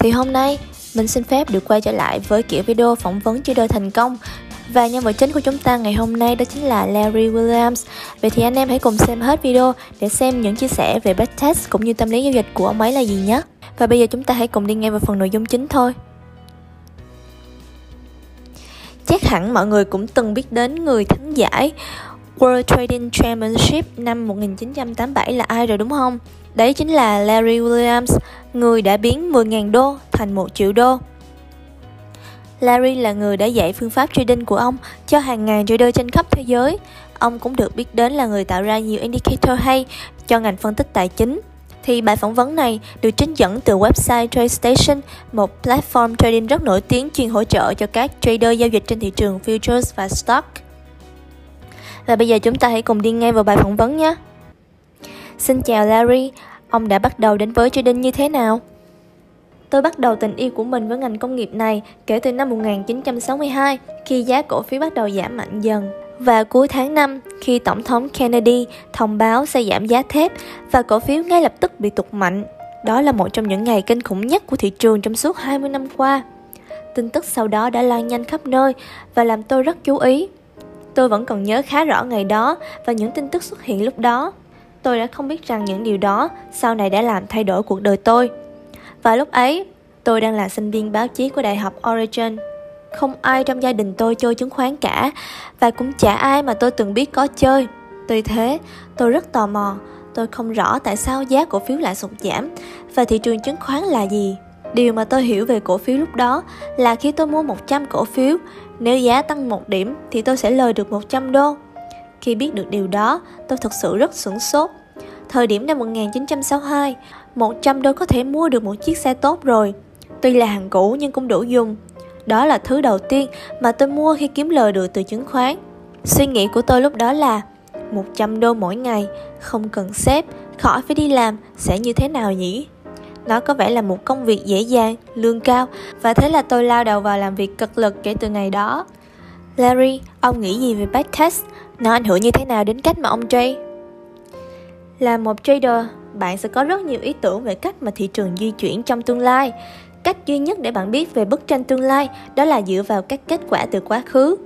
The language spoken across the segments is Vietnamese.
Thì hôm nay, mình xin phép được quay trở lại với kiểu video phỏng vấn trader thành công. Và nhân vật chính của chúng ta ngày hôm nay đó chính là Larry Williams. Vậy thì anh em hãy cùng xem hết video để xem những chia sẻ về backtest cũng như tâm lý giao dịch của ông ấy là gì nhé. Và bây giờ chúng ta hãy cùng đi ngay vào phần nội dung chính thôi. Chắc hẳn mọi người cũng từng biết đến người thắng giải World Trading Championship năm 1987 là ai rồi đúng không? Đấy chính là Larry Williams, người đã biến 10.000 đô thành 1 triệu đô. Larry là người đã dạy phương pháp trading của ông cho hàng ngàn trader trên khắp thế giới. Ông cũng được biết đến là người tạo ra nhiều indicator hay cho ngành phân tích tài chính. Thì bài phỏng vấn này được trích dẫn từ website TradeStation, một platform trading rất nổi tiếng chuyên hỗ trợ cho các trader giao dịch trên thị trường futures và stock. Và bây giờ chúng ta hãy cùng đi ngay vào bài phỏng vấn nhé. Xin chào Larry, ông đã bắt đầu đến với trading như thế nào? Tôi bắt đầu tình yêu của mình với ngành công nghiệp này kể từ năm 1962 khi giá cổ phiếu bắt đầu giảm mạnh dần. Và cuối tháng 5, khi Tổng thống Kennedy thông báo sẽ giảm giá thép và cổ phiếu ngay lập tức bị tụt mạnh. Đó là một trong những ngày kinh khủng nhất của thị trường trong suốt 20 năm qua. Tin tức sau đó đã lan nhanh khắp nơi và làm tôi rất chú ý. Tôi vẫn còn nhớ khá rõ ngày đó và những tin tức xuất hiện lúc đó. Tôi đã không biết rằng những điều đó sau này đã làm thay đổi cuộc đời tôi. Và lúc ấy, tôi đang là sinh viên báo chí của Đại học origin. Không ai trong gia đình tôi chơi chứng khoán cả và cũng chả ai mà tôi từng biết có chơi. Tuy thế, tôi rất tò mò. Tôi không rõ tại sao giá cổ phiếu lại sụt giảm và thị trường chứng khoán là gì. Điều mà tôi hiểu về cổ phiếu lúc đó là khi tôi mua 100 cổ phiếu, nếu giá tăng một điểm thì tôi sẽ lời được 100 đô. Khi biết được điều đó, tôi thực sự rất sửng sốt. Thời điểm năm 1962, 100 đô có thể mua được một chiếc xe tốt rồi. Tuy là hàng cũ nhưng cũng đủ dùng. Đó là thứ đầu tiên mà tôi mua khi kiếm lời được từ chứng khoán. Suy nghĩ của tôi lúc đó là 100 đô mỗi ngày, không cần xếp, khỏi phải đi làm, sẽ như thế nào nhỉ? Nó có vẻ là một công việc dễ dàng, lương cao và thế là tôi lao đầu vào làm việc cực lực kể từ ngày đó. Larry, ông nghĩ gì về backtest? Nó ảnh hưởng như thế nào đến cách mà ông trade? Là một trader, bạn sẽ có rất nhiều ý tưởng về cách mà thị trường di chuyển trong tương lai. Cách duy nhất để bạn biết về bức tranh tương lai đó là dựa vào các kết quả từ quá khứ.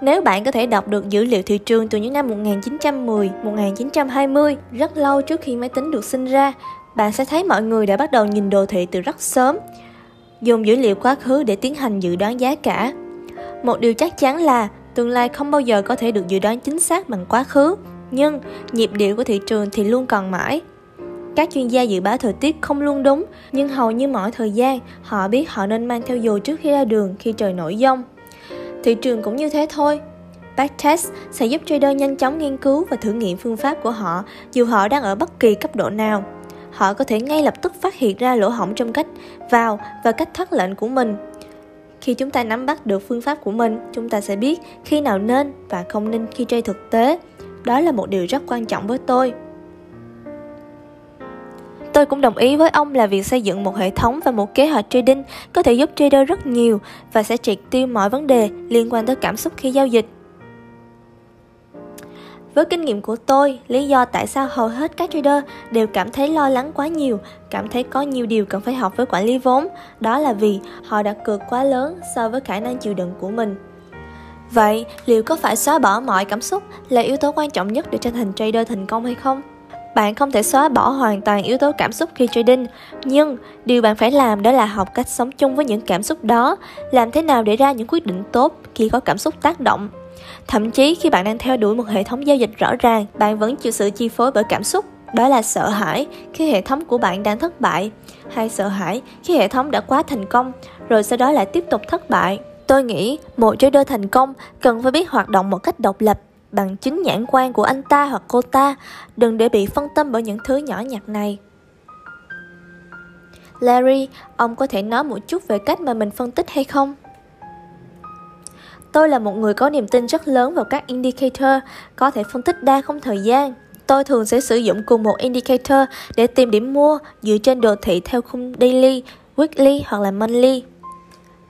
Nếu bạn có thể đọc được dữ liệu thị trường từ những năm 1910, 1920, rất lâu trước khi máy tính được sinh ra, bạn sẽ thấy mọi người đã bắt đầu nhìn đồ thị từ rất sớm, dùng dữ liệu quá khứ để tiến hành dự đoán giá cả. Một điều chắc chắn là tương lai không bao giờ có thể được dự đoán chính xác bằng quá khứ, nhưng nhịp điệu của thị trường thì luôn còn mãi. Các chuyên gia dự báo thời tiết không luôn đúng, nhưng hầu như mọi thời gian họ biết họ nên mang theo dù trước khi ra đường khi trời nổi giông. Thị trường cũng như thế thôi. Backtest sẽ giúp trader nhanh chóng nghiên cứu và thử nghiệm phương pháp của họ dù họ đang ở bất kỳ cấp độ nào. Họ có thể ngay lập tức phát hiện ra lỗ hổng trong cách vào và cách thoát lệnh của mình. Khi chúng ta nắm bắt được phương pháp của mình, chúng ta sẽ biết khi nào nên và không nên khi chơi thực tế. Đó là một điều rất quan trọng với tôi. Tôi cũng đồng ý với ông là việc xây dựng một hệ thống và một kế hoạch trading có thể giúp trader rất nhiều và sẽ triệt tiêu mọi vấn đề liên quan tới cảm xúc khi giao dịch. Với kinh nghiệm của tôi, lý do tại sao hầu hết các trader đều cảm thấy lo lắng quá nhiều, cảm thấy có nhiều điều cần phải học với quản lý vốn, đó là vì họ đặt cược quá lớn so với khả năng chịu đựng của mình. Vậy, liệu có phải xóa bỏ mọi cảm xúc là yếu tố quan trọng nhất để trở thành trader thành công hay không? Bạn không thể xóa bỏ hoàn toàn yếu tố cảm xúc khi trading, nhưng điều bạn phải làm đó là học cách sống chung với những cảm xúc đó, làm thế nào để ra những quyết định tốt khi có cảm xúc tác động. Thậm chí khi bạn đang theo đuổi một hệ thống giao dịch rõ ràng, bạn vẫn chịu sự chi phối bởi cảm xúc, đó là sợ hãi khi hệ thống của bạn đang thất bại, hay sợ hãi khi hệ thống đã quá thành công, rồi sau đó lại tiếp tục thất bại. Tôi nghĩ một trader thành công cần phải biết hoạt động một cách độc lập bằng chính nhãn quan của anh ta hoặc cô ta, đừng để bị phân tâm bởi những thứ nhỏ nhặt này. Larry, ông có thể nói một chút về cách mà mình phân tích hay không? Tôi là một người có niềm tin rất lớn vào các indicator, có thể phân tích đa không thời gian. Tôi thường sẽ sử dụng cùng một indicator để tìm điểm mua dựa trên đồ thị theo khung daily, weekly hoặc là monthly.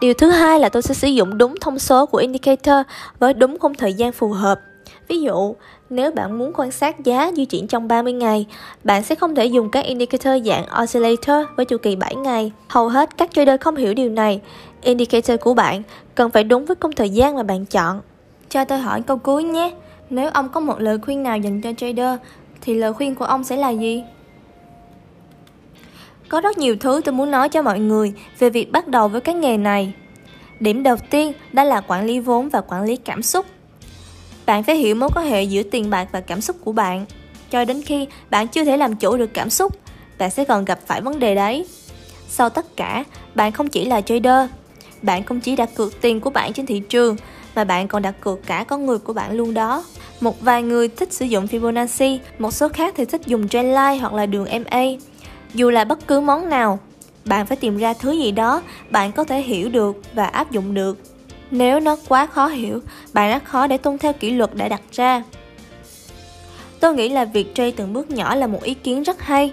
Điều thứ hai là tôi sẽ sử dụng đúng thông số của indicator với đúng khung thời gian phù hợp. Ví dụ, nếu bạn muốn quan sát giá di chuyển trong 30 ngày, bạn sẽ không thể dùng các indicator dạng oscillator với chu kỳ 7 ngày. Hầu hết các trader không hiểu điều này. Indicator của bạn cần phải đúng với khung thời gian mà bạn chọn. Cho tôi hỏi câu cuối nhé. Nếu ông có một lời khuyên nào dành cho trader, thì lời khuyên của ông sẽ là gì? Có rất nhiều thứ tôi muốn nói cho mọi người về việc bắt đầu với cái nghề này. Điểm đầu tiên đó là quản lý vốn và quản lý cảm xúc. Bạn phải hiểu mối quan hệ giữa tiền bạc và cảm xúc của bạn. Cho đến khi bạn chưa thể làm chủ được cảm xúc, bạn sẽ còn gặp phải vấn đề đấy. Sau tất cả, bạn không chỉ là trader, bạn không chỉ đặt cược tiền của bạn trên thị trường mà bạn còn đặt cược cả con người của bạn luôn đó. Một vài người thích sử dụng Fibonacci, một số khác thì thích dùng trendline hoặc là đường MA. Dù là bất cứ món nào, bạn phải tìm ra thứ gì đó bạn có thể hiểu được và áp dụng được. Nếu nó quá khó hiểu, bạn rất khó để tuân theo kỷ luật đã đặt ra. Tôi nghĩ là việc trade từng bước nhỏ là một ý kiến rất hay.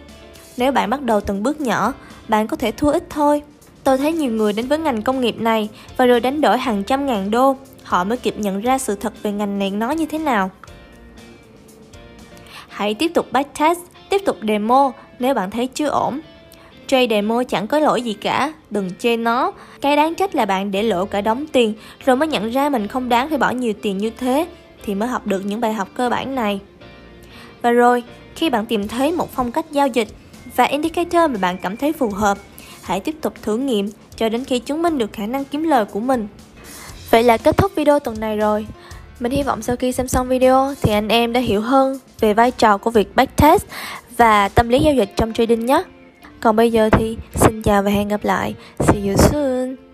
Nếu bạn bắt đầu từng bước nhỏ, bạn có thể thua ít thôi. Tôi thấy nhiều người đến với ngành công nghiệp này và rồi đánh đổi hàng trăm ngàn đô, họ mới kịp nhận ra sự thật về ngành này nó như thế nào. Hãy tiếp tục backtest, tiếp tục demo nếu bạn thấy chưa ổn. Trade demo chẳng có lỗi gì cả, đừng chê nó. Cái đáng trách là bạn để lỗ cả đống tiền, rồi mới nhận ra mình không đáng phải bỏ nhiều tiền như thế, thì mới học được những bài học cơ bản này. Và rồi, khi bạn tìm thấy một phong cách giao dịch và indicator mà bạn cảm thấy phù hợp, hãy tiếp tục thử nghiệm cho đến khi chứng minh được khả năng kiếm lời của mình. Vậy là kết thúc video tuần này rồi. Mình hy vọng sau khi xem xong video thì anh em đã hiểu hơn về vai trò của việc backtest và tâm lý giao dịch trong trading nhé. Còn bây giờ thì xin chào và hẹn gặp lại. See you soon.